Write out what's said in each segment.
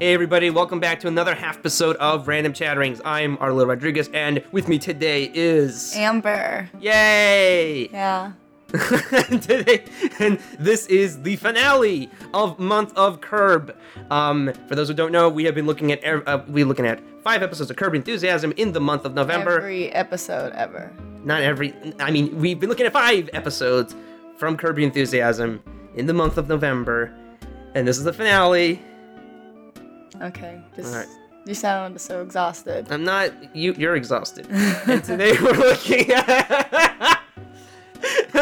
Hey everybody, welcome back to another half episode of Random Chatterings. I'm Arlo Rodriguez, and with me today is Amber. Yay! Yeah. today, and this is the finale of month of Curb. Um, for those who don't know, we have been looking at uh, we looking at five episodes of Curb Enthusiasm in the month of November. Every episode ever. Not every. I mean, we've been looking at five episodes from Curb Enthusiasm in the month of November, and this is the finale. Okay. Just Alright. you sound so exhausted. I'm not. You. You're exhausted. and today we're looking at.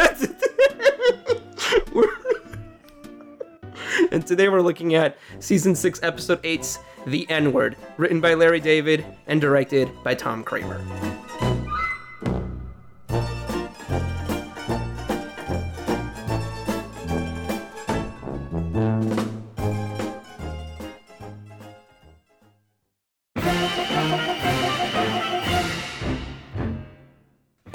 And today we're looking at season six, episode eight's "The N Word," written by Larry David and directed by Tom Kramer.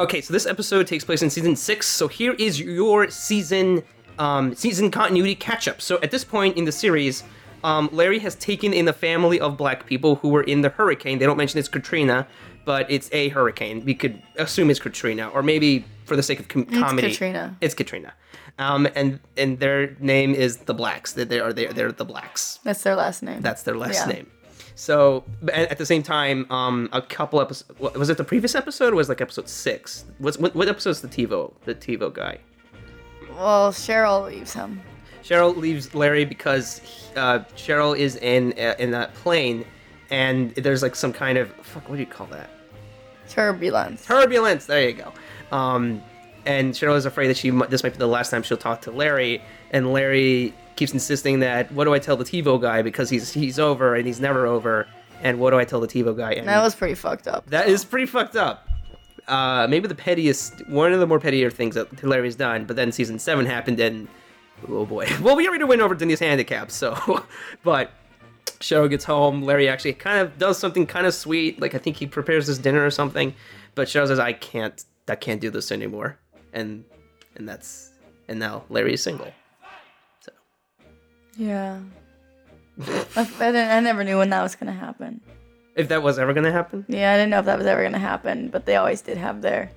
Okay, so this episode takes place in season six. So here is your season um, season continuity catch up. So at this point in the series, um, Larry has taken in a family of black people who were in the hurricane. They don't mention it's Katrina, but it's a hurricane. We could assume it's Katrina, or maybe for the sake of com- comedy, Katrina. It's Katrina. Um, and and their name is the Blacks. They they are they they're the Blacks. That's their last name. That's their last Yeah. name. So, at at the same time, um, a couple episodes. Was it the previous episode? or Was it like episode six? What's what? What episode's the TiVo? The TiVo guy. well, Cheryl leaves him. Cheryl leaves Larry because uh, Cheryl is in uh, in that plane, and there's like some kind of fuck. What do you call that? Turbulence. Turbulence. There you go. Um, and Cheryl is afraid that she this might be the last time she'll talk to Larry, and Larry keeps insisting that what do I tell the TiVo guy because he's he's over and he's never over, and what do I tell the TiVo guy? And that was pretty fucked up. That is pretty fucked up. Uh, maybe the pettiest, one of the more pettier things that Larry's done. But then season seven happened, and oh boy. Well, we already went over Denise handicap, so. but Cheryl gets home. Larry actually kind of does something kind of sweet. Like I think he prepares his dinner or something. But Cheryl says, "I can't. I can't do this anymore." And and that's and now Larry is single. Yeah. I, I, I never knew when that was gonna happen. if that was ever gonna happen, Yeah, I didn't know if that was ever gonna happen, but they always did have their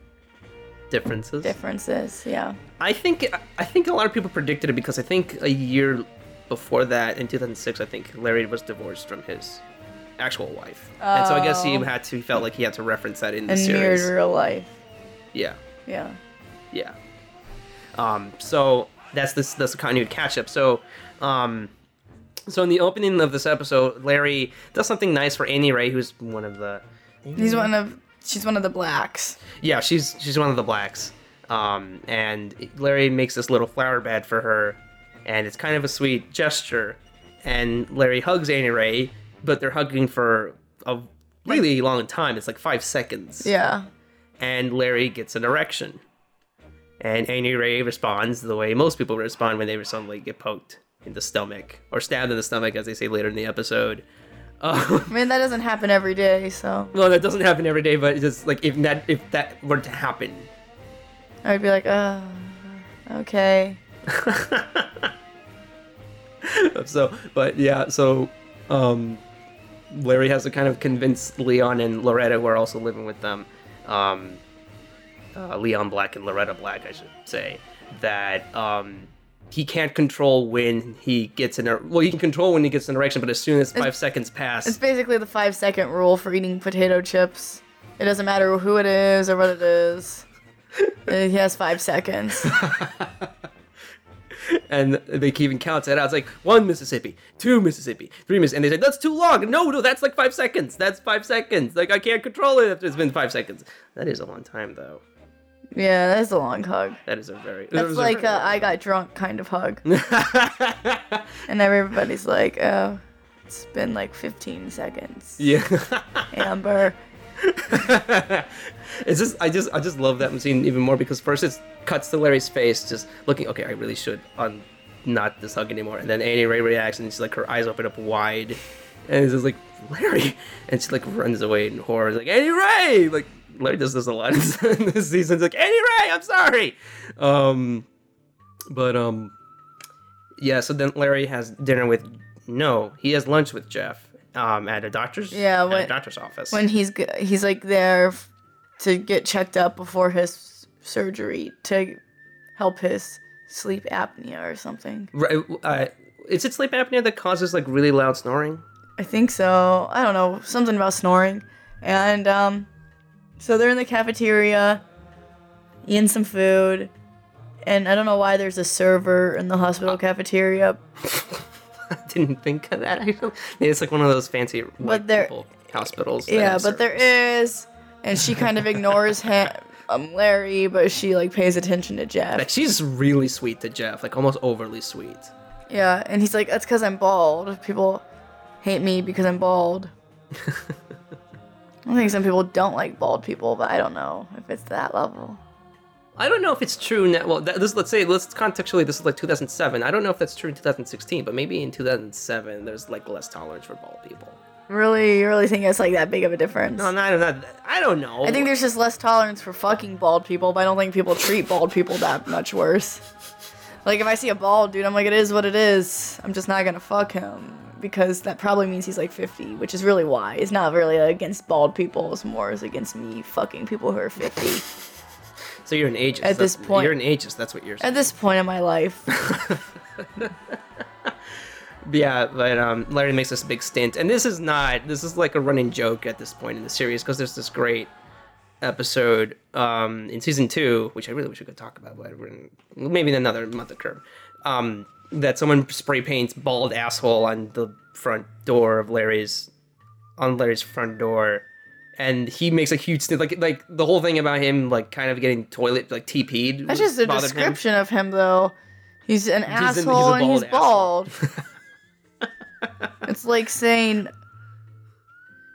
differences. differences. Yeah. I think I think a lot of people predicted it because I think a year before that, in 2006, I think Larry was divorced from his actual wife, and so I guess he Oh. had to he felt like he had to reference that in the And mirrored series. real life. Yeah, Yeah. yeah. Um, so that's this that's the continuity catch up. So, um, so in the opening of this episode, Larry does something nice for Annie Ray, who's one of the He's one of. She's one of the blacks. Yeah, she's she's one of the blacks. Um, and Larry makes this little flower bed for her, and it's kind of a sweet gesture. And Larry hugs Annie Ray, but they're hugging for a really long time. It's like five seconds. Yeah. And Larry gets an erection. And Annie Ray responds the way most people respond when they suddenly get poked in the stomach or stabbed in the stomach, as they say later in the episode. Um, I mean, that doesn't happen every day, so well, that doesn't happen every day, but it's just like if that if that were to happen, I'd be like, oh, okay. so but yeah so um larry has to kind of convince leon and loretta who are also living with them um uh, leon black and loretta black i should say that um he can't control when he gets an well he can control when he gets an erection but as soon as five seconds pass It's basically the five second rule for eating potato chips. It doesn't matter who it is or what it is. Uh, he has five seconds. and they even counts it out. It's like one Mississippi, two Mississippi, three Mississippi, and they say that's too long. No, no, that's like five seconds. That's five seconds. Like I can't control it if it's been five seconds. That is a long time though. Yeah, that's a long hug. That is a very. That's like very a I got drunk kind of hug. And everybody's like, oh, it's been like 15 seconds. yeah. Amber. it's just I just I just love that scene even more because first it cuts to Larry's face, just looking. Okay, I really should un not this hug anymore. And then Annie Ray reacts, and she's like her eyes open up wide, and it's just like Larry, and she like runs away in horror, like Annie Ray, like Larry does this a lot in this season. It's like Annie Ray, I'm sorry. Um, but um, yeah. So then Larry has dinner with no, he has lunch with Jeff um, at a doctor's Yeah, at a doctor's office. when he's he's like there f- to get checked up before his surgery to help his sleep apnea or something. Right, uh, is it sleep apnea that causes like really loud snoring? I think so. I don't know, something about snoring. And um so they're in the cafeteria eating some food. And I don't know why there's a server in the hospital cafeteria, I didn't think of that. Actually, it's like one of those fancy white there- people hospitals. Yeah, but there servers. is, and she kind of ignores him, um, Larry, but she like pays attention to Jeff. Like she's really sweet to Jeff, like almost overly sweet. Yeah, and he's like, "That's because I'm bald. People hate me because I'm bald." I think some people don't like bald people, but I don't know if it's that level. I don't know if it's true now. Well, that, this let's say let's contextually this is like 2007. I don't know if that's true in 2016, but maybe in 2007 there's like less tolerance for bald people. Really, you really think it's like that big of a difference? No, not, not I don't know. I think there's just less tolerance for fucking bald people, but I don't think people treat bald people that much worse. Like if I see a bald dude, I'm like, it is what it is. I'm just not gonna fuck him because that probably means he's like 50, which is really why. It's not really against bald people. It's more is against me fucking people who are 50. so. You're an ageist. At this That's- point- you're an ageist. That's what you're saying. At this point in my life, Yeah, but um, Larry makes this big stint, and this is not. This is like a running joke at this point in the series because there's this great episode um, in season two, which I really wish we could talk about, but we're maybe in another month of Curb. Um, that someone spray paints bald asshole on the front door of Larry's on Larry's front door. And he makes a huge like like the whole thing about him, like kind of getting toilet like TP'd. that's just a bothered him. description of him, though. He's an He's an- he's asshole and he's bald bald. it's like saying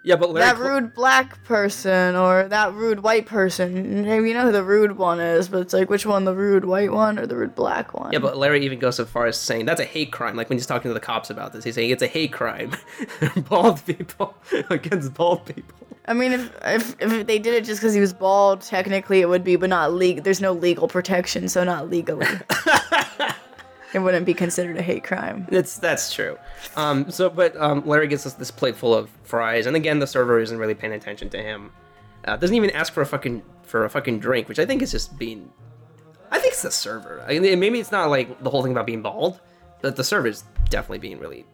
Yeah, but Larry that Cl- rude black person or that rude white person. Maybe you know who the rude one is, but it's like which one, the rude white one or the rude black one? Yeah, but Larry even goes so far as saying that's a hate crime. Like when he's talking to the cops about this, he's saying it's a hate crime. bald people against bald people. I mean, if, if if they did it just because he was bald, technically it would be, but not legal. There's no legal protection, so not legally. it wouldn't be considered a hate crime. That's that's true. Um, so, but um, Larry gets us this plate full of fries, and again, the server isn't really paying attention to him. Uh, doesn't even ask for a fucking for a fucking drink, which I think is just being. I think it's the server. I mean, maybe it's not like the whole thing about being bald, but the server is definitely being really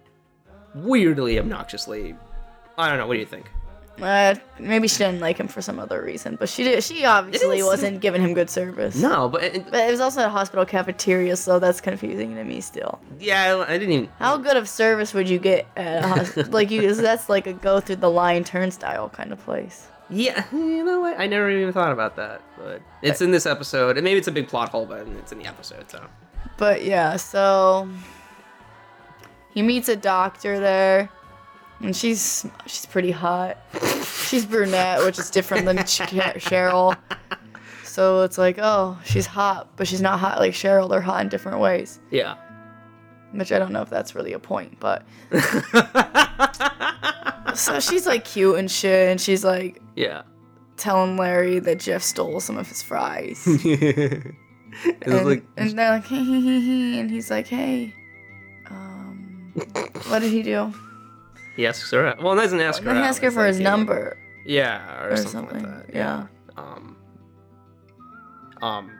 weirdly obnoxiously. I don't know. What do you think? Uh, maybe she didn't like him for some other reason, but she did. She obviously wasn't giving him good service. No, but it, But it was also a hospital cafeteria, so that's confusing to me still. yeah, I I didn't even. How good of service would you get at a hospital? like you, that's like a go through the line turnstile kind of place. Yeah, you know what? I never even thought about that, but it's in this episode, and maybe it's a big plot hole, but it's in the episode, so. But yeah, so he meets a doctor there, and she's she's pretty hot. she's brunette, which is different than Ch- Cheryl. So it's like, oh, she's hot, but she's not hot like Cheryl. They're hot in different ways, Yeah. which I don't know if that's really a point, but. So she's like cute and shit, and she's like yeah. telling Larry that Jeff stole some of his fries. and, like, and they're like, hey, hey, hey, hey, and he's like, hey, um, what did he do? He asks her out. Well, he doesn't ask her out, asked her for like, his know, number Yeah, or, or something, something. like that. Yeah. Um, um,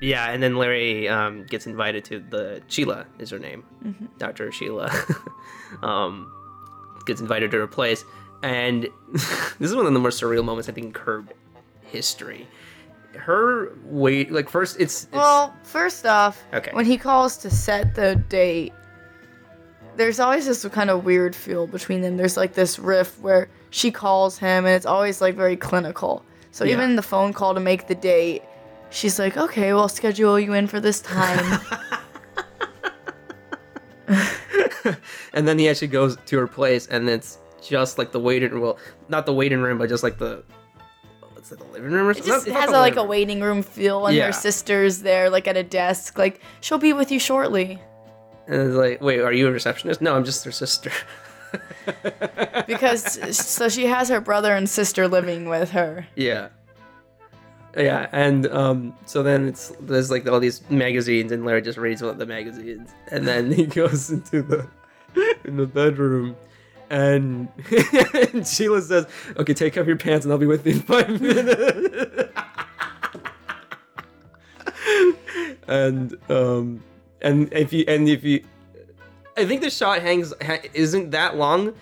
yeah, and then Larry um, gets invited to the Sheila is her name, Mm-hmm. Doctor Sheila. um, gets invited to her place, and this is one of the more surreal moments I think in Curb history. Her wait, like first it's, it's Well, first off, Okay. when he calls to set the date, there's always this kind of weird feel between them. There's like this riff where she calls him, and it's always like very clinical. So Yeah. even the phone call to make the date, she's like, "Okay, we'll schedule you in for this time." and then he actually goes to her place, and it's just like the waiting room. Well, not the waiting room, but just like the what's it, the living room or It something? just Not- not has the a, like living a waiting room feel, and Yeah. her sister's there, like at a desk, like she'll be with you shortly. And it's like, wait, are you a receptionist? No, I'm just her sister. Because so she has her brother and sister living with her. yeah. Yeah, and um, so then it's there's like all these magazines, and Larry just reads one of the magazines, and then he goes into the in the bedroom. And, and Sheila says, "Okay, take off your pants, and I'll be with you in five minutes." and um, and if you and if you, I think the shot hangs ha- isn't that long,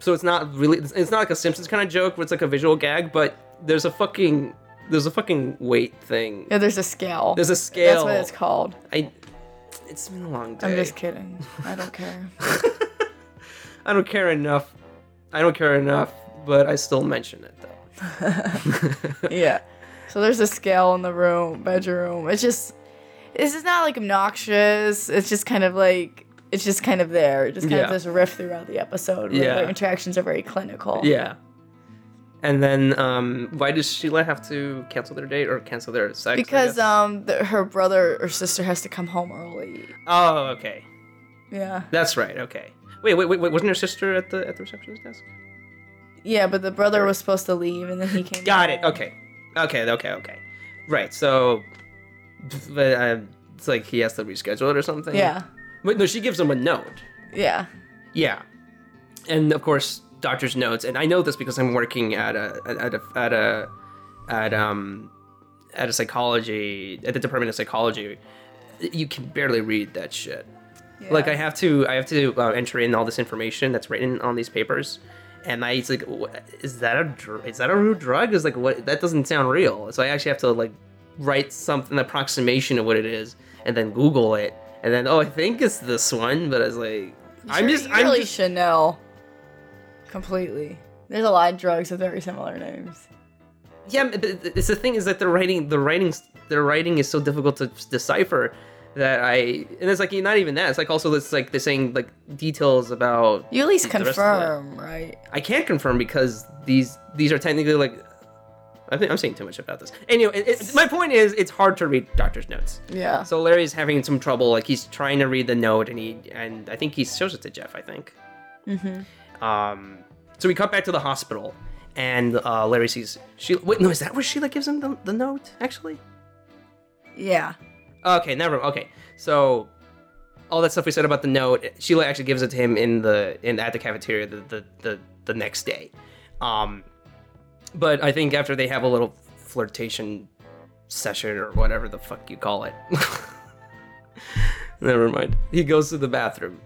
so it's not really it's not like a Simpsons kind of joke where it's like a visual gag, but there's a fucking there's a fucking weight thing. Yeah, there's a scale. There's a scale. That's what it's called. I. It's been a long day. I'm just kidding. I don't care. I don't care enough. I don't care enough, but I still mention it though. yeah. So there's a scale in the room, bedroom. It's just, it's is not like obnoxious. It's just kind of like, it's just kind of there. Just kind Yeah. of this riff throughout the episode where Yeah. their interactions are very clinical. Yeah. And then, um, why does Sheila have to cancel their date or cancel their sex? Because um, the, her brother or sister has to come home early. Oh, okay. Yeah. That's right. Okay. Wait, wait, wait, wait. Wasn't her sister at the at the receptionist desk? Yeah, but the brother was supposed to leave and then he came. Got it. home. Okay. Okay. Okay. Okay. Right. So, but uh, it's like he has to reschedule it or something. Yeah. But no, she gives him a note. Yeah. Yeah, and of course, doctor's notes. And I know this because I'm working at a at a at a at um at a psychology at the department of psychology. You can barely read that shit. Like I have to I have to uh, enter in all this information that's written on these papers. And I, it's like, is that a dr- is that a real drug? Is like what that doesn't sound real. So I actually have to like write something, an approximation of what it is, and then Google it, and then oh, I think it's this one, but it's like I'm Sure, just you I'm really just should know. Completely. There's a lot of drugs with very similar names. Yeah, but it's the thing is that the writing, the writing, their writing is so difficult to decipher that I, and it's like not even that. It's like also it's like they're saying like details about. You at least the rest of it. confirm, right? I can't confirm because these these are technically like. I think I'm saying too much about this. Anyway, it, it, my point is it's hard to read doctor's notes. Yeah. So Larry's having some trouble. Like he's trying to read the note, and he and I think he shows it to Jeff. I think. Mm-hmm. Um, so we cut back to the hospital, and uh, Larry sees Sheila. Wait, no, is that where Sheila gives him the, the note? Actually, Yeah. okay, never. Okay, so all that stuff we said about the note, Sheila actually gives it to him in the in at the cafeteria the the the, the next day. Um, but I think after they have a little flirtation session or whatever the fuck you call it. Never mind. He goes to the bathroom,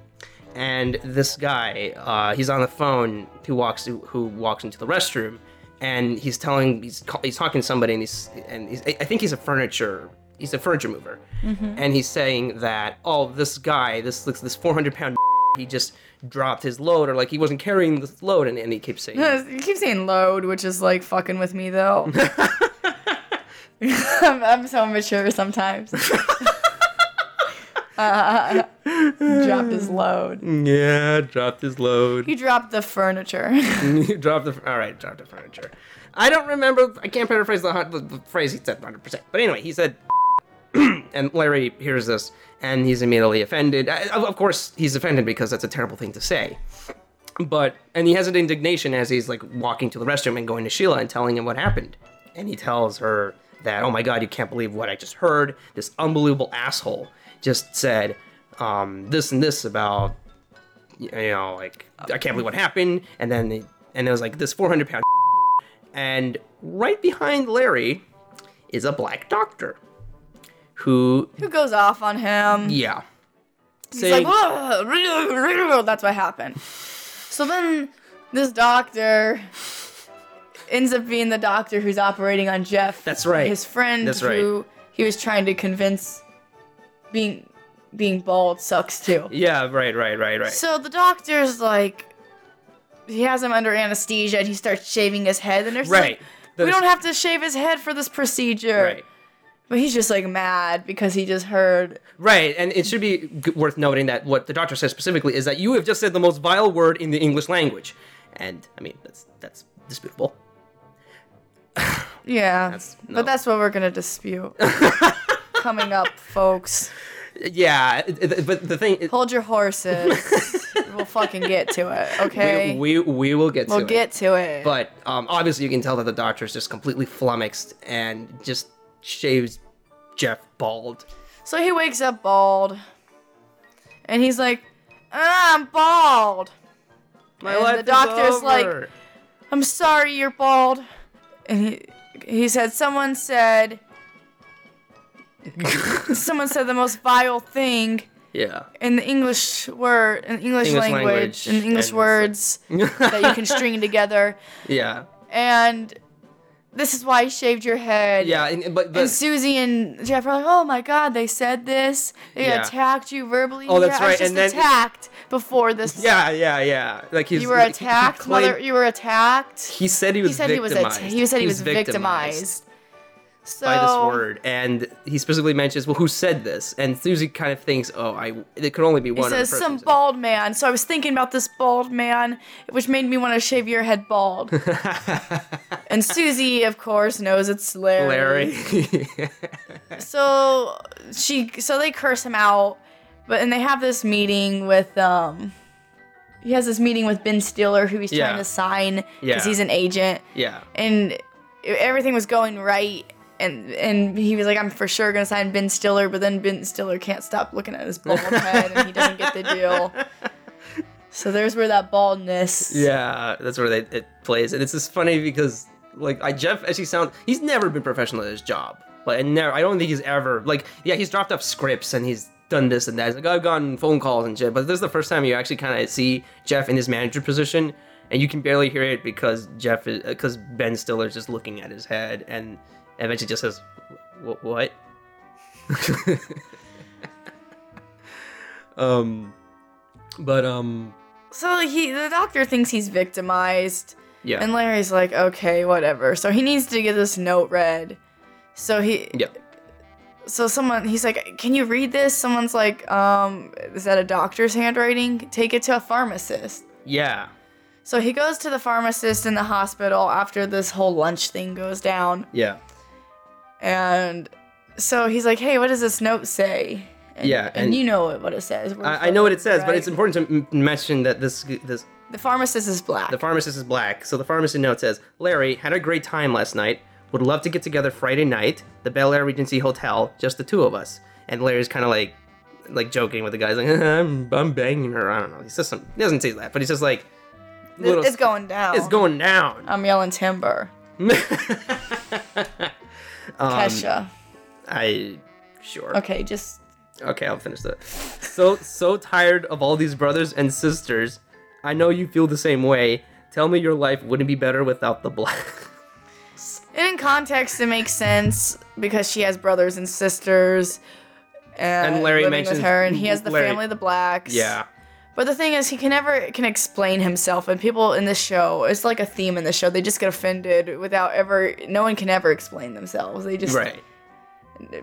and this guy, uh, he's on the phone. Who walks who walks into the restroom, and he's telling he's he's talking to somebody, and he's and he's, I I think he's a furniture he's a furniture mover, and he's saying that oh this guy this looks this 400 pound he just dropped his load or like he wasn't carrying this load, and, and he keeps saying You keep saying load, which is like fucking with me though. I'm, I'm so mature sometimes. uh, dropped his load. yeah dropped his load. He dropped the furniture. you dropped the all right, dropped the furniture. I don't remember. I can't paraphrase the, the, the phrase he said 100. percent But anyway, he said, and Larry hears this, and he's immediately offended. Of course, he's offended because that's a terrible thing to say. But and he has an indignation as he's like walking to the restroom and going to Sheila and telling him what happened, and he tells her that, oh my god, you can't believe what I just heard. This unbelievable asshole just said um, this and this about you know, like I can't believe what happened, and then and it was like this 400 pound, and right behind Larry is a black doctor, who Who goes off on him? yeah, He's saying like, "Ugh, that's what happened. So then this doctor ends up being the doctor who's operating on Jeff. That's right. His friend That's right. who he was trying to convince being being bald sucks too. yeah, right, right, right, right, So the doctor's like he has him under anesthesia and he starts shaving his head and there's right, like we don't have to shave his head for this procedure. right. But he's just like mad because he just heard Right, and it should be g- worth noting that what the doctor says specifically is that you have just said the most vile word in the English language, and I mean that's that's disputable. Yeah, That's- no. but that's what we're gonna dispute. Coming up, folks. Yeah, but the thing, it, Hold your horses. we'll fucking get to it, okay? we, we we will get will to it. We'll get to it. But um, obviously, you can tell that the doctor is just completely flummoxed and just shaves Jeff bald. so he wakes up bald, and he's like, ah, I'm bald. My And life the doctor's is like- I'm sorry you're bald. And he he said someone said someone said the most vile thing yeah. in the English word in English, English language, language, in English and words that you can string together. yeah. And this is why I shaved your head. Yeah, and, but, And but Susie and Jeff are like, "Oh my God, they said this. They Yeah. attacked you verbally. Oh, that's yeah, I was right, just and then- attacked before this. yeah, yeah, yeah. Like he's you were he- he attacked, claimed- mother. You were attacked. He said he was he said he was victimized. att- he said he was victimized. So by this word, and he specifically mentions, "Well, who said this?" And Susie kind of thinks, "Oh, I it could only be one." He says some who said it." bald man. So I was thinking about this bald man, which made me want to shave your head bald. and Susie, of course, knows it's Larry. Larry. So she, so they curse him out, but and they have this meeting with um. He has this meeting with Ben Stiller, who he's Yeah. trying to sign because Yeah. he's an agent, yeah. and everything was going right. And and he was like, I'm for sure gonna sign Ben Stiller, but then Ben Stiller can't stop looking at his bald head, and he doesn't get the deal. So there's where that baldness. Yeah, that's where they, it plays, and it's just funny because like I Jeff actually sound he's never been professional at his job. Like I never, I don't think he's ever like yeah he's dropped off scripts and he's done this and that. He's like I've gotten phone calls and shit, but this is the first time you actually kind of see Jeff in his manager position, and you can barely hear it because Jeff is because Ben Stiller's just looking at his head and eventually just says what. um, but um So he, the doctor thinks he's victimized, yeah and Larry's like, okay, whatever. So he needs to get this note read. So he, yeah. so someone, he's like, can you read this? Someone's like, um, is that a doctor's handwriting? Take it to a pharmacist. Yeah. So he goes to the pharmacist in the hospital after this whole lunch thing goes down. Yeah. And so he's like, hey, what does this note say? And, Yeah, And, and- you know what it says. I, I know what it says, but it's important to m- mention that this this The pharmacist is black. the pharmacist is black. So the pharmacist note says, "Larry had a great time last night. Would love to get together Friday night, the Bel Air Regency Hotel, just the two of us." And Larry's kind of like like joking with the guys, like, "I'm I'm banging her." I don't know. He says some. He doesn't say that, but he says like, little- it's going down. It's going down. I'm yelling timber. um, Kesha. I sure. Okay, just Okay, I'll finish that. So so tired of all these brothers and sisters. I know you feel the same way. Tell me your life wouldn't be better without the black. in context, it makes sense because she has brothers and sisters. And, And Larry mentions with her, and he has the Larry- family of the blacks. yeah. But the thing is, he can never can explain himself, and people in this show, it's like a theme in the show. They just get offended without ever. No one can ever explain themselves. They just Right.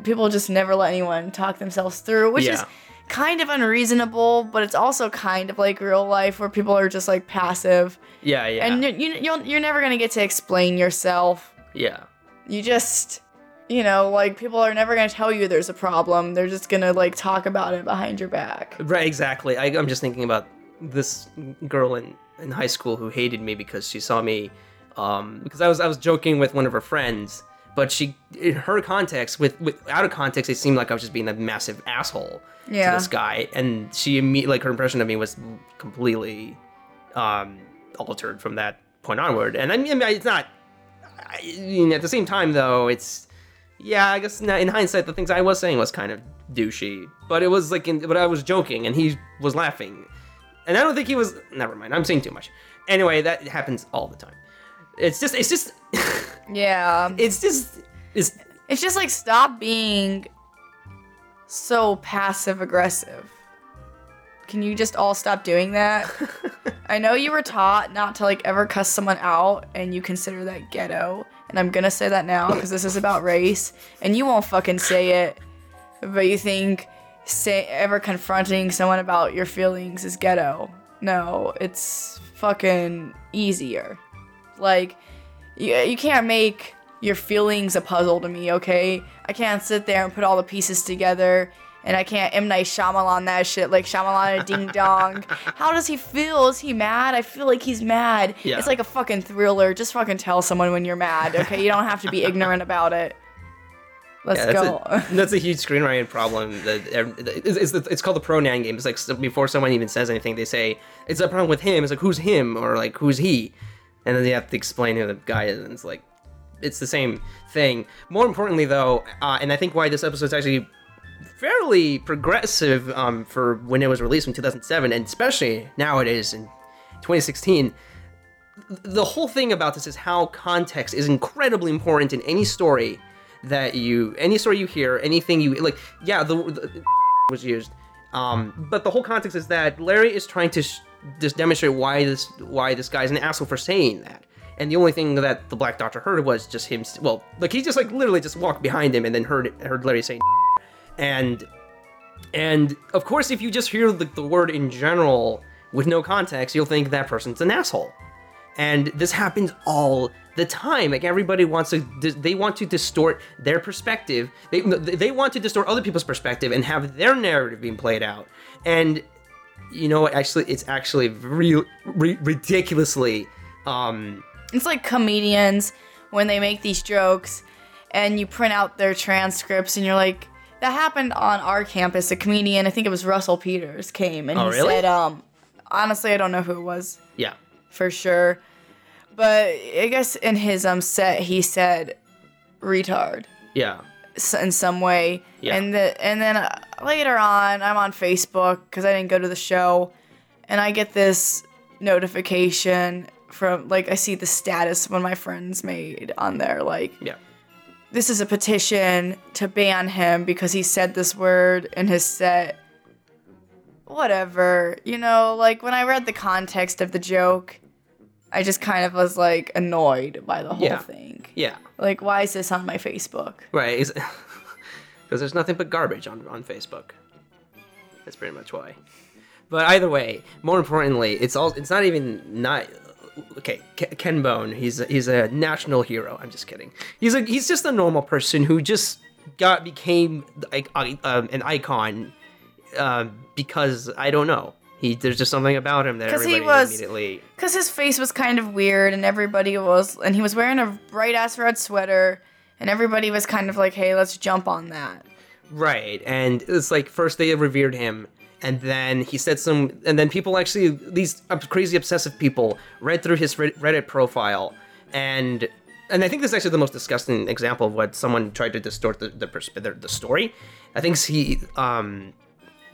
people just never let anyone talk themselves through, which is kind of unreasonable, but it's also kind of like real life where people are just like passive, Yeah, yeah. and you, you you're never gonna get to explain yourself. yeah. You just, you know, like people are never gonna tell you there's a problem. They're just gonna like talk about it behind your back. Right, exactly. I, I'm just thinking about this girl in, in high school who hated me because she saw me, um, because I was I was joking with one of her friends, but she, in her context, with, with out of context, it seemed like I was just being a massive asshole Yeah. to this guy, and she immediately like her impression of me was completely, um, altered from that point onward. And I mean, it's not. I mean, at the same time, though, it's yeah, I guess now in hindsight, the things I was saying was kind of douchey, but it was like, in, but I was joking and he was laughing, and I don't think he was. Never mind, I'm saying too much. Anyway, that happens all the time. It's just, it's just, Yeah. it's just, it's It's just like stop being so passive aggressive. Can you just all stop doing that? I know you were taught not to like ever cuss someone out and you consider that ghetto. And I'm gonna say that now because this is about race. And you won't fucking say it. But you think say ever confronting someone about your feelings is ghetto. No, it's fucking easier. Like you, you can't make your feelings a puzzle to me, okay? I can't sit there and put all the pieces together and I can't M. Night Shyamalan that shit like Shyamalan Ding Dong. How does he feel? Is he mad? I feel like he's mad. Yeah. It's like a fucking thriller. Just fucking tell someone when you're mad, okay? You don't have to be ignorant about it. Let's Yeah, that's go. A, that's a huge screenwriting problem. That it's, it's called the pronoun game. It's like before someone even says anything, they say it's a problem with him. It's like who's him or like who's he, and then they have to explain who the guy is. And it's like it's the same thing. More importantly, though, uh, and I think why this episode is actually fairly progressive um, for when it was released in 2007, and especially nowadays in 2016 the whole thing about this is how context is incredibly important in any story that you any story you hear anything you like yeah the, the was used um but the whole context is that larry is trying to sh- just demonstrate why this why this guy's an asshole for saying that. And the only thing that the black doctor heard was just him well like he just like literally just walked behind him and then heard heard larry saying and and of course, if you just hear the, the word in general with no context, you'll think that person's an asshole. And this happens all the time. Like everybody wants to, they want to distort their perspective. They they want to distort other people's perspective and have their narrative being played out. And you know, actually, it's actually real, ri ridiculously. Um, It's like comedians when they make these jokes and you print out their transcripts and you're like, that happened on our campus. A comedian, I think it was Russell Peters, came and Oh, he really? said, um, honestly, I don't know who it was yeah, for sure. But I guess in his um set, he said retard yeah, in some way. Yeah. And the, and then uh, later on, I'm on Facebook because I didn't go to the show, and I get this notification from like I see the status one of my friends made on there like yeah. This is a petition to ban him because he said this word in his set. Whatever, you know, like when I read the context of the joke, I just kind of was like annoyed by the whole Yeah. thing. Yeah, Like, why is this on my Facebook? right. Because there's nothing but garbage on, on Facebook. That's pretty much why. But either way, more importantly, it's all it's not even not okay. Ken Bone, he's a, he's a national hero. I'm just kidding. He's a he's just a normal person who just got became like uh, um, an icon uh, because I don't know. He there's just something about him that 'Cause he everybody was- immediately Because his face was kind of weird, and everybody was, and he was wearing a bright ass red sweater, and everybody was kind of like, hey, let's jump on that. Right, and it's like first they revered him, and then he said some, and then people actually these crazy obsessive people read through his Reddit profile, and and I think this is actually the most disgusting example of what someone tried to distort the the, the, the story. I think he um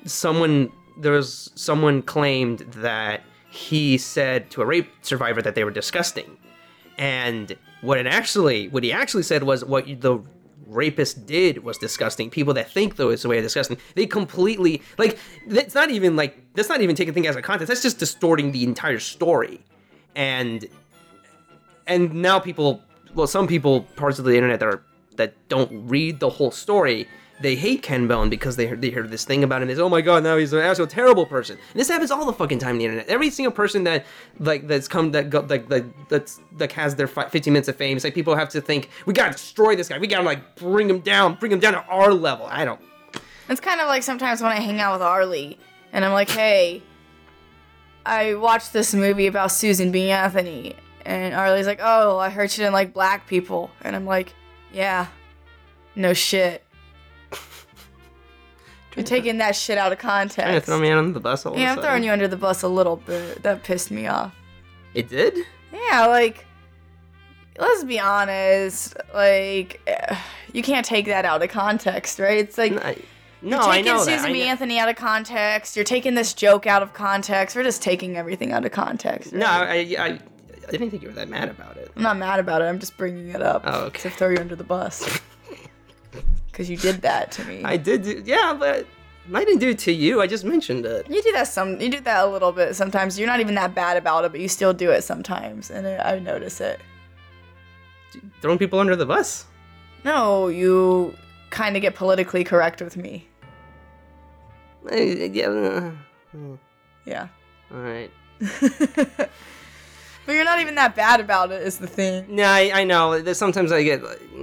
someone there was someone claimed that he said to a rape survivor that they were disgusting and what it actually what he actually said was what the rapist did was disgusting. People that think though is the way of disgusting they completely like it's not even like that's not even taking things as a context. That's just distorting the entire story. And and now people well some people parts of the internet that are that don't read the whole story they hate Ken Bone because they heard, they heard this thing about him. Say, "Oh my God, now he's an actual terrible person." And this happens all the fucking time on the internet. Every single person that like that's come that go, like that that's that has their fi- 15 minutes of fame. It's like people have to think we gotta destroy this guy. We gotta like bring him down, bring him down to our level. I don't. It's kind of like sometimes when I hang out with Arlie, and I'm like, hey, I watched this movie about Susan B. Anthony, and Arlie's like, oh, I heard she didn't like black people, and I'm like, yeah, no shit. You're taking that shit out of Trying to context. throw me under the bus all Yeah, I'm throwing you under the bus a little bit. That pissed me off. It did. Yeah, like, let's be honest. Like, eh, you can't take that out of context, right? It's like No, I- you're I taking know Susan that. I B. Anthony out of context. You're taking this joke out of context. We're just taking everything out of context. No. I, I, I didn't think you were that mad about it. I'm not mad about it. I'm just bringing it up Oh, okay. to throw you under the bus. Because you did that to me. I did, do, yeah, but I didn't do it to you. I just mentioned it. you do that some. You do that a little bit sometimes. You're not even that bad about it, but you still do it sometimes, and I I notice it. Throwing people under the bus. No, you kind of get politically correct with me. Yeah. uh, Yeah. All right. but you're not even that bad about it. Is the thing. No, I, I know. Sometimes I get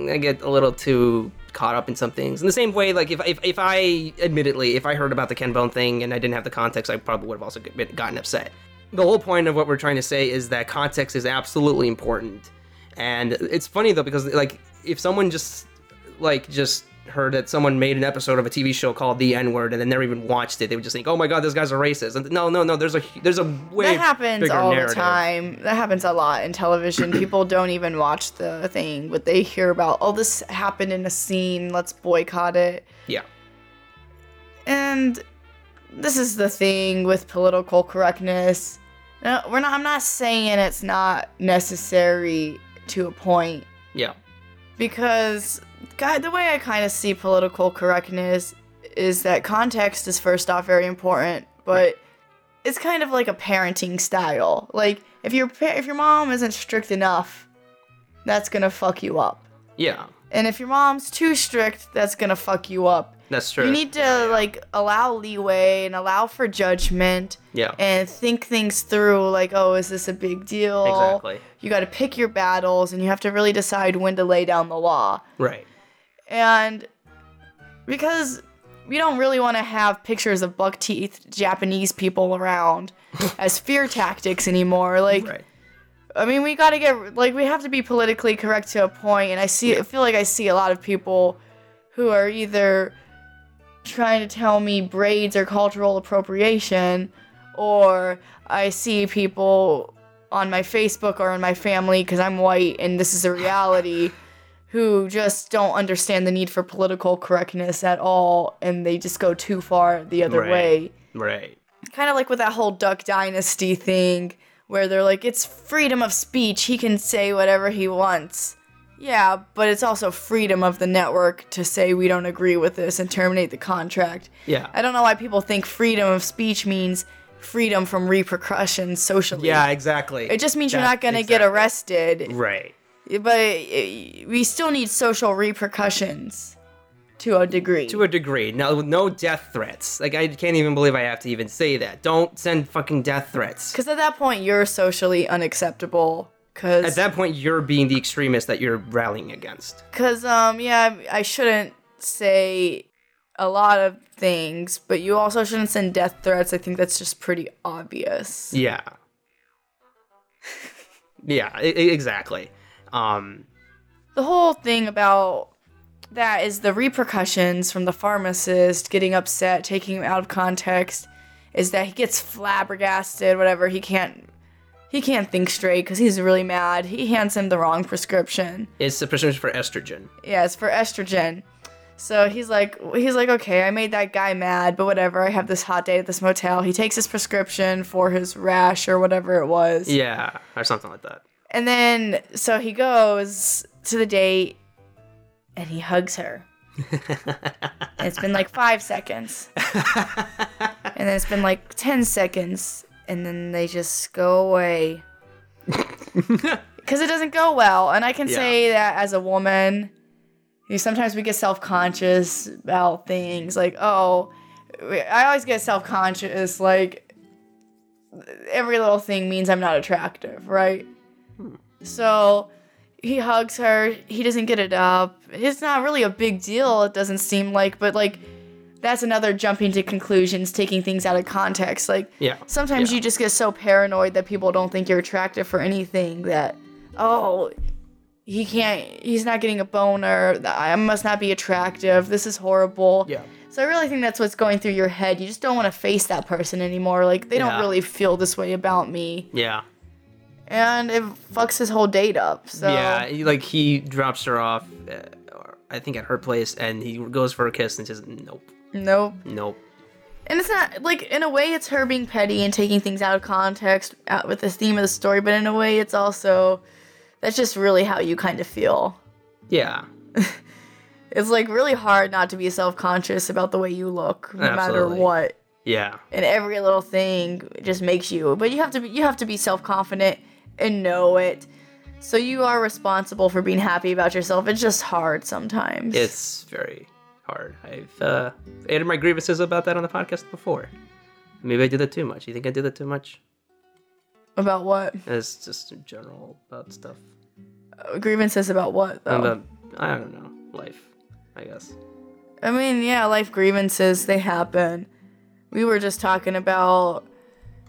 I get a little too caught up in some things. In the same way, like if if, if I admittedly if I heard about the Ken Bone thing and I didn't have the context, I probably would have also been, gotten upset. The whole point of what we're trying to say is that context is absolutely important. And it's funny though because like if someone just like just heard that someone made an episode of a TV show called The N Word and then never even watched it. They would just think, "Oh my god, this guy's a racist." And no, no, no. There's a there's a way that happens all narrative. the time. That happens a lot in television. People don't even watch the thing, but they hear about, oh, this happened in a scene. Let's boycott it. Yeah. And this is the thing with political correctness. No, we're not. I'm not saying it's not necessary to a point Yeah. Because God, the way I kind of see political correctness is that context is first off very important, but it's kind of like a parenting style. Like if your pa- if your mom isn't strict enough, that's gonna fuck you up. Yeah. And if your mom's too strict, that's gonna fuck you up. That's true. You need to like allow leeway and allow for judgment Yeah. and think things through like, oh, is this a big deal? Exactly. You got to pick your battles and you have to really decide when to lay down the law. Right. And because we don't really want to have pictures of buck teeth Japanese people around as fear tactics anymore. Like, Right. I mean, we got to get like we have to be politically correct to a point, and I see, I feel like I see a lot of people who are either trying to tell me braids are cultural appropriation, or I see people on my Facebook or in my family because I'm white and this is a reality. Who just don't understand the need for political correctness at all, and they just go too far the other Right. way Right. kind of like with that whole Duck Dynasty thing, where they're like, it's freedom of speech. He can say whatever he wants. Yeah, but it's also freedom of the network to say we don't agree with this and terminate the contract. Yeah. I don't know why people think freedom of speech means freedom from repercussions socially. Yeah. Exactly. It just means you're not going to get arrested. Right. But we still need social repercussions to a degree. To a degree. No, no death threats. Like I can't even believe I have to even say that. Don't send fucking death threats. Because at that point, you're socially unacceptable. Because At that point, you're being the extremist that you're rallying against. Cause um yeah, I shouldn't say a lot of things, but you also shouldn't send death threats. I think that's just pretty obvious. Yeah. yeah. e- exactly. Um. The whole thing about that is the repercussions from the pharmacist getting upset, taking him out of context, is that he gets flabbergasted, whatever. He can't he can't think straight because he's really mad. He hands him the wrong prescription. It's a prescription for estrogen. Yeah, it's for estrogen. So he's like, he's like, okay, I made that guy mad, but whatever. I have this hot date at this motel. He takes his prescription for his rash or whatever it was, Yeah, or something like that. and then so he goes to the date, and he hugs her. and it's been like five seconds, and then it's been like ten seconds, and then they just go away because it doesn't go well. And I can Yeah. say that as a woman, you know, sometimes we get self conscious about things like, oh, I always get self conscious. Like, every little thing means I'm not attractive, right? So he hugs her. He doesn't get it up. It's not really a big deal, it doesn't seem like, but like, that's another jumping to conclusions, taking things out of context. Like, Yeah. Sometimes yeah. you just get so paranoid that people don't think you're attractive for anything that, oh, he can't, he's not getting a boner. I must not be attractive. This is horrible. Yeah. So I really think that's what's going through your head. You just don't want to face that person anymore. Like, they Yeah. don't really feel this way about me. Yeah. And it fucks his whole date up. So, Yeah. Like he drops her off, uh, I think at her place, and he goes for a kiss and says, "Nope, nope. nope." And it's not like in a way it's her being petty and taking things out of context out with the theme of the story, but in a way it's also that's just really how you kind of feel. Yeah. It's like really hard not to be self-conscious about the way you look, no matter what. Yeah. And every little thing just makes you. But you have to be you have to be self-confident and know it. So you are responsible for being happy about yourself. It's just hard sometimes. It's very hard. I've uh, aired my grievances about that on the podcast before. Maybe I did that too much. You think I did that too much? about what? It's just in general about stuff. Uh, Grievances about what though? About I don't know life. I guess. I mean, yeah, life grievances, they happen. We were just talking about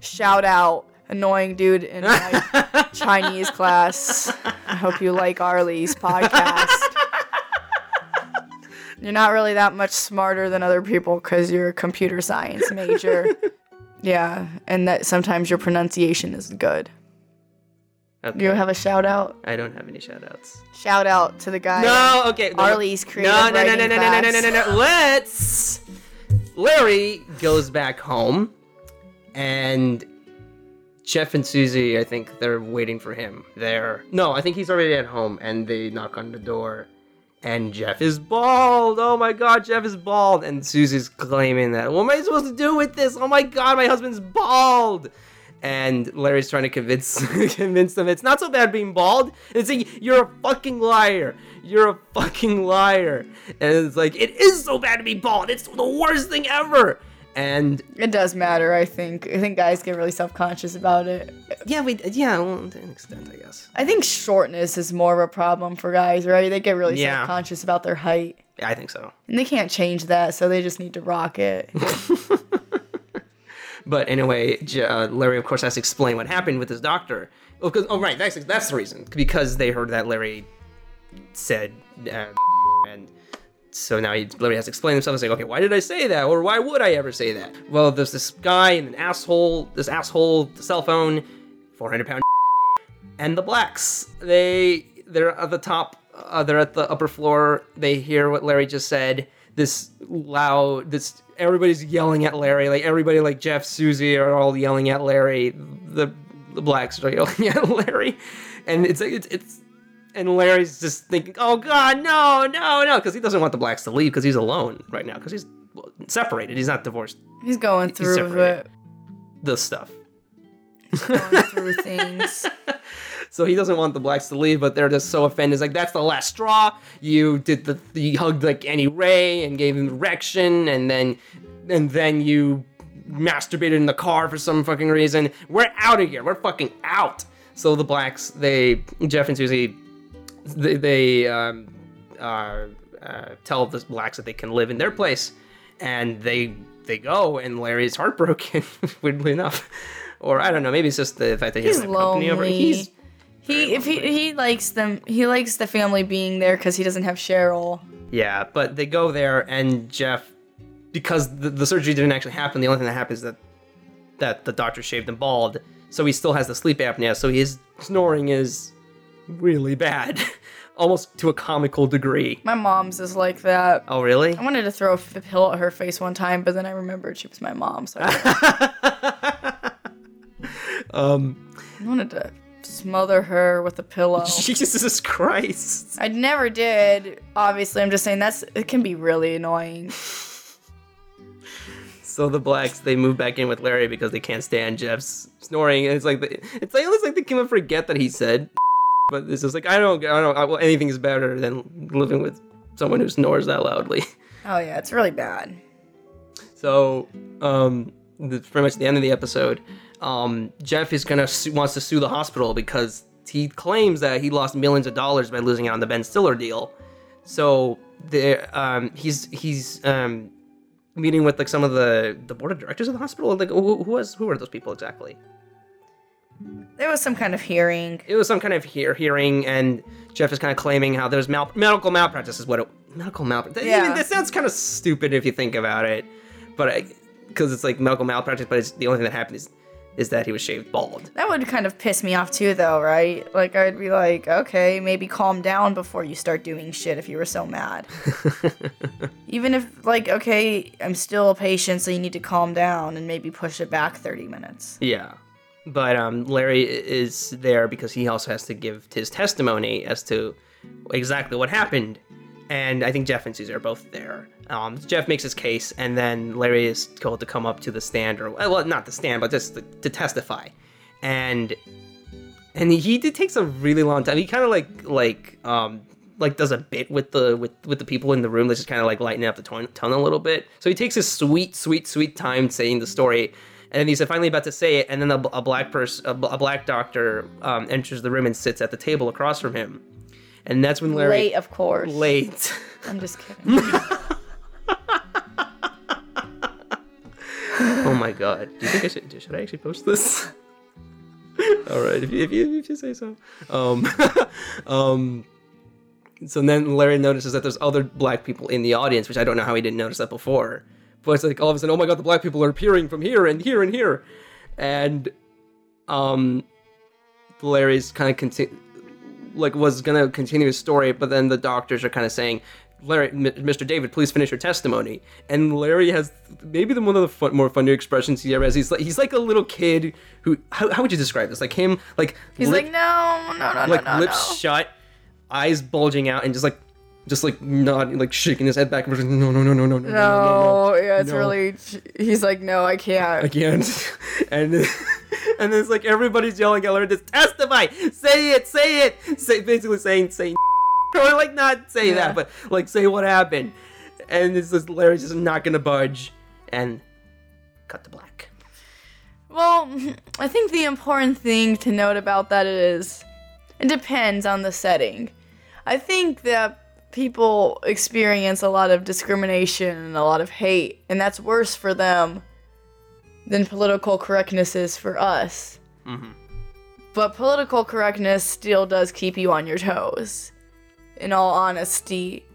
shout out annoying dude in my Chinese class. I hope you like Arlie's podcast. You're not really that much smarter than other people because you're a computer science major. yeah, and that sometimes your pronunciation is good. Okay. You have a shout out? I don't have any shoutouts. Shout out to the guy. No, okay. no, Arlie's creative no, no, no, no, no, no, no, no, no, no, no. Let's. Larry goes back home, and Jeff and Susie, I think they're waiting for him there. No, I think he's already at home, and they knock on the door, and Jeff is bald. Oh my God, Jeff is bald, and Susie's claiming that. What am I supposed to do with this? Oh my God, my husband's bald. And Larry's trying to convince convince them it's not so bad being bald. It's like you're a fucking liar. You're a fucking liar. And it's like it is so bad to be bald. It's the worst thing ever. And It does matter, I think. I think guys get really self conscious about it. yeah, we yeah, well, to an extent, I guess. I think shortness is more of a problem for guys, right? They get really Yeah. self conscious about their height. Yeah, I think so. And they can't change that, so they just need to rock it. But anyway, J- uh, Larry, of course, has to explain what happened with his doctor. Oh, oh right, that's that's the reason. Because they heard that Larry said, uh, so now he, literally has to explain himself and say, okay, why did I say that, or why would I ever say that? Well, there's this guy and an asshole, this asshole cell phone, 400 pound, and the blacks. They they're at the top. Uh, they're at the upper floor. They hear what Larry just said. This loud. This everybody's yelling at Larry. Like everybody, like Jeff, Susie, are all yelling at Larry. The the blacks are yelling at Larry, and it's like it's it's. And Larry's just thinking, "Oh God, no, no, no," because he doesn't want the blacks to leave because he's alone right now because he's well, separated. He's not divorced. He's going through it. The stuff. Going through things. So he doesn't want the blacks to leave, but they're just so offended. It's like that's the last straw. You did the you hugged like Annie Ray and gave him erection, and then and then you masturbated in the car for some fucking reason. We're out of here. We're fucking out. So the blacks, they Jeff and Susie, they, they um, uh, uh, tell the blacks that they can live in their place, and they they go, and Larry's heartbroken. weirdly enough. Or I don't know, maybe it's just the fact that he He's company over. lonely. He's He if he he likes them he likes the family being there because he doesn't have Cheryl. Yeah, but they go there, and Jeff, because the, the surgery didn't actually happen, the only thing that happened is that that the doctor shaved him bald, so he still has the sleep apnea. So his snoring is really bad, almost to a comical degree. My mom's is like that. Oh, really? I wanted to throw a pillow at her face one time, but then I remembered she was my mom, so I, um, I wanted to smother her with a pillow. Jesus Christ. I never did. Obviously, I'm just saying that's it can be really annoying. So the blacks they move back in with Larry because they can't stand Jeff's snoring. And it's like they, it's like almost like they can forget that he said. But it's just like I don't, I don't. I, well, anything is better than living with someone who snores that loudly. Oh yeah, it's really bad. So, um, that's pretty much the end of the episode. Um, Jeff is gonna su- wants to sue the hospital because he claims that he lost millions of dollars by losing out on the Ben Stiller deal. So there, um, he's he's um, meeting with like some of the the board of directors of the hospital. Like who, who was who are those people exactly? There was some kind of hearing. It was some kind of hear hearing, and Jeff is kind of claiming how there's mal- medical malpractice is what it medical malpractice. Yeah. Even, that sounds kind of stupid if you think about it, but because it's like medical malpractice, but it's the only thing that happened is is that he was shaved bald. That would kind of piss me off too, though, right? Like I'd be like, okay, maybe calm down before you start doing shit if you were so mad. Even if, like, okay, I'm still a patient, so you need to calm down and maybe push it back 30 minutes. Yeah. But um, Larry is there because he also has to give his testimony as to exactly what happened. And I think Jeff and Susie are both there. Um, Jeff makes his case, and then Larry is told to come up to the stand, or well, not the stand, but just to, to testify. And and he takes a really long time. He kind of like like um like does a bit with the with with the people in the room that's just kind of like lightening up the tone, tone a little bit. So he takes his sweet sweet sweet time saying the story, and then he's finally about to say it, and then a, a black person a, a black doctor um, enters the room and sits at the table across from him, and that's when Larry Late, of course. late. I'm just kidding. oh my god! Do you think I should should I actually post this? All right, if you, if you if you say so. Um, um, so then Larry notices that there's other black people in the audience, which I don't know how he didn't notice that before. But it's like all of a sudden, oh my god, the black people are appearing from here and here and here, and um, Larry's kind of conti- like was gonna continue his story, but then the doctors are kind of saying, Larry, M- Mr. David, please finish your testimony. And Larry has maybe the one of the fun, more funny expressions he ever has. He's like he's like a little kid who. How, how would you describe this? Like him, like He's lip- like, no, no, no, like no, no, lips no. shut, eyes bulging out, and just like just like nodding, like shaking his head back. No, no, no, no, no, no, no, no, No, yeah, it's No. really. He's like, no, I can't. I can't. And and it's like everybody's yelling at Larry, just testify, say it, say it, say basically saying saying or like not say Yeah. that, but like say what happened. And it's just Larry's just not gonna budge and cut to black. Well, I think the important thing to note about that is it depends on the setting. I think that people experience a lot of discrimination and a lot of hate, and that's worse for them than political correctness is for us. Mhm. But political correctness still does keep you on your toes. In all honesty,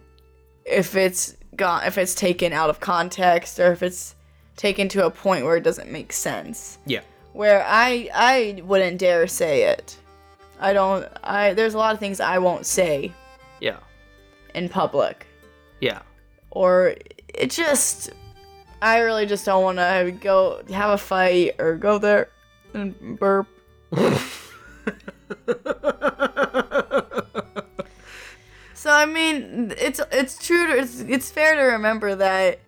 if it's gone, if it's taken out of context, or if it's taken to a point where it doesn't make sense Yeah. where I I wouldn't dare say it. I don't I there's a lot of things I won't say Yeah. In public Yeah. or it just I really just don't want to go have a fight or go there and burp. So I mean, it's it's true to it's, it's fair to remember that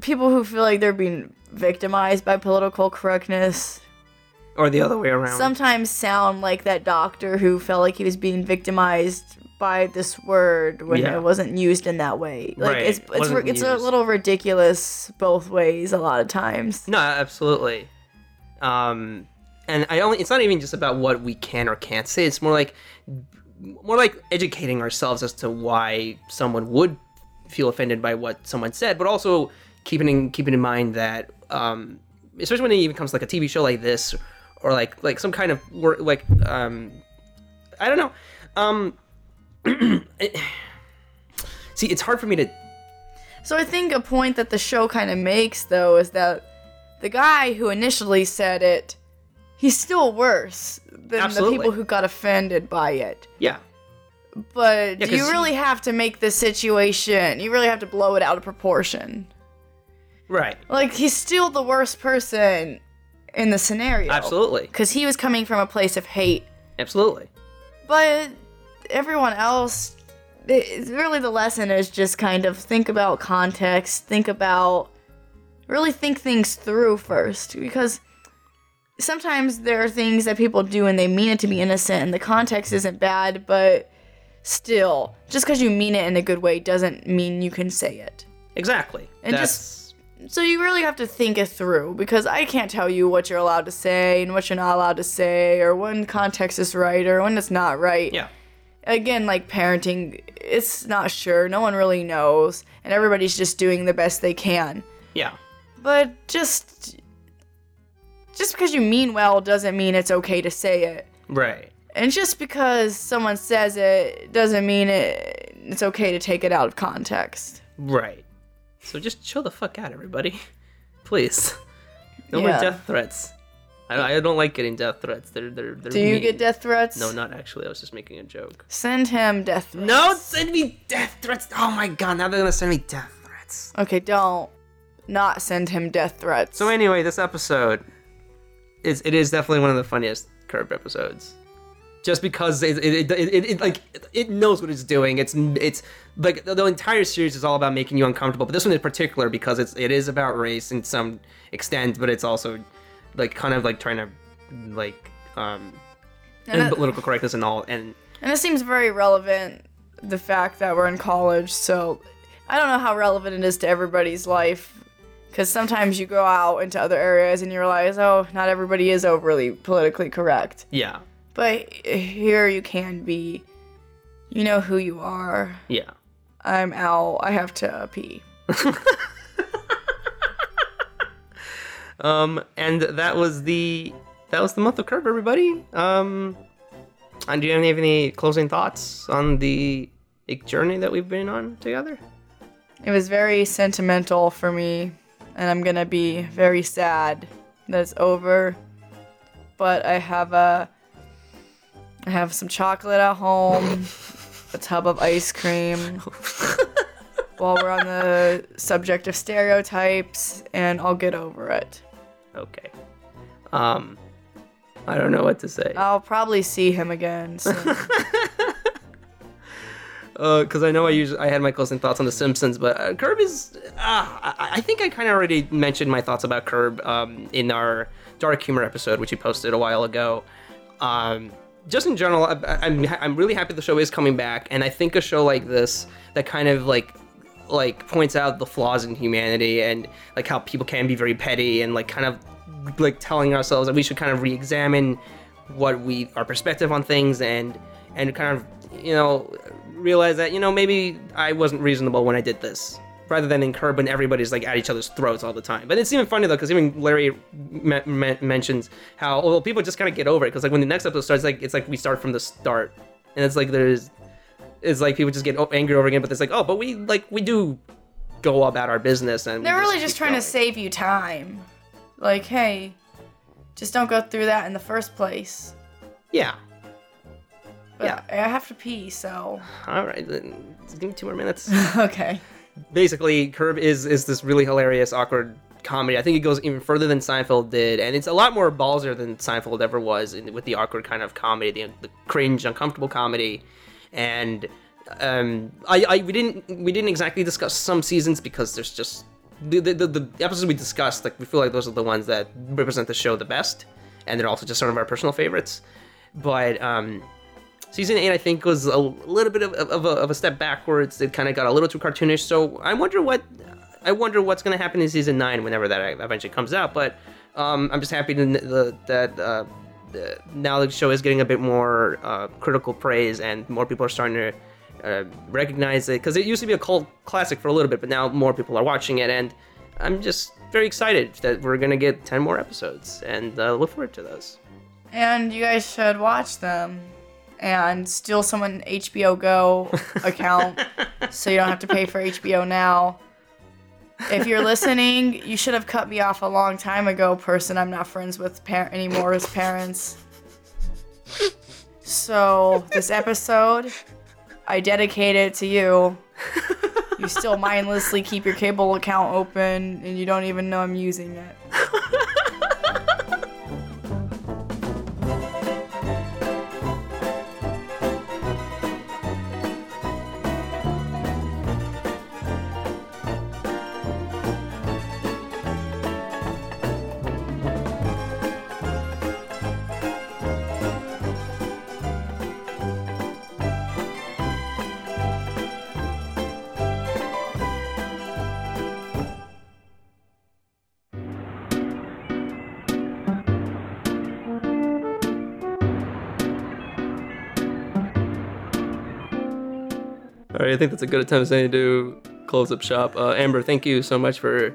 people who feel like they're being victimized by political correctness or the other way around. sometimes sound like that doctor who felt like he was being victimized by this word when Yeah. it wasn't used in that way. Like Right, it's it's it's a little ridiculous both ways a lot of times. No, absolutely. Um, and I only it's not even just about what we can or can't say. It's more like more like educating ourselves as to why someone would feel offended by what someone said, but also keeping in keeping in mind that um, especially when it even comes to like a TV show like this or like like some kind of work like um, I don't know. Um, see, it's hard for me to So I think a point that the show kind of makes though is that the guy who initially said it, he's still worse than Absolutely. the people who got offended by it. yeah But Yeah, do you really have to make the situation? You really have to blow it out of proportion. right Like he's still the worst person in the scenario. absolutely Because he was coming from a place of hate. absolutely But everyone else, really the lesson is just kind of think about context, think about, really think things through first. Because sometimes there are things that people do and they mean it to be innocent and the context isn't bad, but still, just because you mean it in a good way doesn't mean you can say it. exactly And That's- So you really have to think it through because I can't tell you what you're allowed to say and what you're not allowed to say or when context is right or when it's not right. yeah Again, like parenting, it's not sure. No one really knows and everybody's just doing the best they can. yeah But just just because you mean well doesn't mean it's okay to say it. right And just because someone says it doesn't mean it it's okay to take it out of context. right so just chill the fuck out everybody please no more death threats I don't, I don't like getting death threats they're they're, they're Do you mean. get death threats? no not actually i was just making a joke Send him death threats. no send me death threats oh my god now they're gonna send me death threats Okay, don't not send him death threats. so anyway this episode is it is definitely one of the funniest curb episodes just because it, it, it, it, it like it knows what it's doing it's it's like the, the entire series is all about making you uncomfortable but this one in particular because it's it is about race in some extent but it's also like kind of like trying to like um and, it, political correctness and all and and it seems very relevant. The fact that we're in college, so I don't know how relevant it is to everybody's life. Because sometimes you go out into other areas and you realize, oh, not everybody is overly politically correct. yeah But here you can be. You know who you are. yeah I'm out. I have to pee. Um, and that was the that was the month of Curb, everybody. Um, and do you have any, any closing thoughts on the journey that we've been on together. It was very sentimental for me, and I'm gonna be very sad that it's over. But I have a, I have some chocolate at home, a tub of ice cream. while we're on the subject of stereotypes, and I'll get over it. Okay. Um, I don't know what to say. I'll probably see him again soon. because Uh, I know I usually I had my closing thoughts on The Simpsons, but uh, Curb is. Uh, I, I think I kind of already mentioned my thoughts about Curb um, in our dark humor episode, which we posted a while ago. Um, just in general, I, I- I'm I'm really happy the show is coming back, and I think a show like this that kind of like like points out the flaws in humanity and like how people can be very petty and like kind of like telling ourselves that we should kind of re-examine what we our perspective on things and and kind of you know realize that you know maybe I wasn't reasonable when I did this. Rather than in Curb when everybody's like at each other's throats all the time. But it's even funny though because even Larry me- me- mentions how well people just kind of get over it. Because like when the next episode starts like it's like we start from the start. And it's like there's it's like people just get angry over again but it's like oh but we like we do go about our business and They're really just trying to save you time. Like, hey, just don't go through that in the first place. yeah But Yeah. I have to pee, so. all right then give me two more minutes okay. basically Curb is is this really hilarious awkward comedy. I think it goes even further than Seinfeld did, and it's a lot more ballsier than Seinfeld ever was in, with the awkward kind of comedy, the, the cringe, uncomfortable comedy, and um, I, I we didn't we didn't exactly discuss some seasons because there's just the, the, the, episodes we discussed like we feel like those are the ones that represent the show the best, and they're also just some of our personal favorites, but um, season eight, I think, was a little bit of, of, a, of a step backwards. It kind of got a little too cartoonish. So I wonder what I wonder what's going to happen in season nine whenever that eventually comes out. But um, I'm just happy to, the, that uh, now the show is getting a bit more uh, critical praise and more people are starting to uh, recognize it because it used to be a cult classic for a little bit, but now more people are watching it, and I'm just very excited that we're gonna get 10 more episodes and uh, look forward to those. And you guys should watch them and steal someone HBO Go account so you don't have to pay for HBO now. If you're listening, you should have cut me off a long time ago, person I'm not friends with par- anymore as parents. So, this episode, I dedicate it to you. You still mindlessly keep your cable account open and you don't even know I'm using it. Right, I think that's a good time saying to close up shop. Uh, Amber, thank you so much for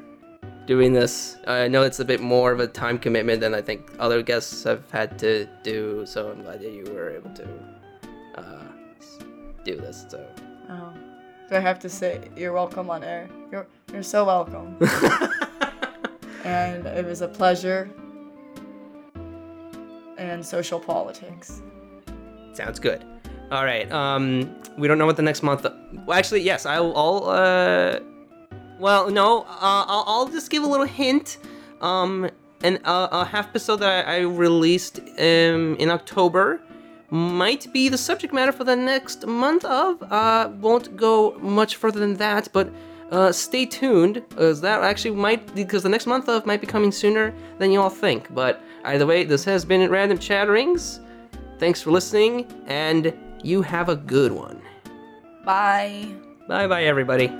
doing this. I know it's a bit more of a time commitment than I think other guests have had to do, so I'm glad that you were able to uh, do this. So, Oh. Do I have to say you're welcome on air? You're you're so welcome. and it was a pleasure. And social politics. sounds good. All right. Um, we don't know what the next month. Well, actually, yes, I'll. I'll uh, well, no, uh, I'll, I'll just give a little hint. Um, an uh, a half episode that I, I released um in October might be the subject matter for the next month of. Uh, won't go much further than that, but uh, stay tuned, as that actually might because the next month of might be coming sooner than you all think. But either way, this has been Random Chatterings. Thanks for listening, and you have a good one. Bye. Bye bye, everybody.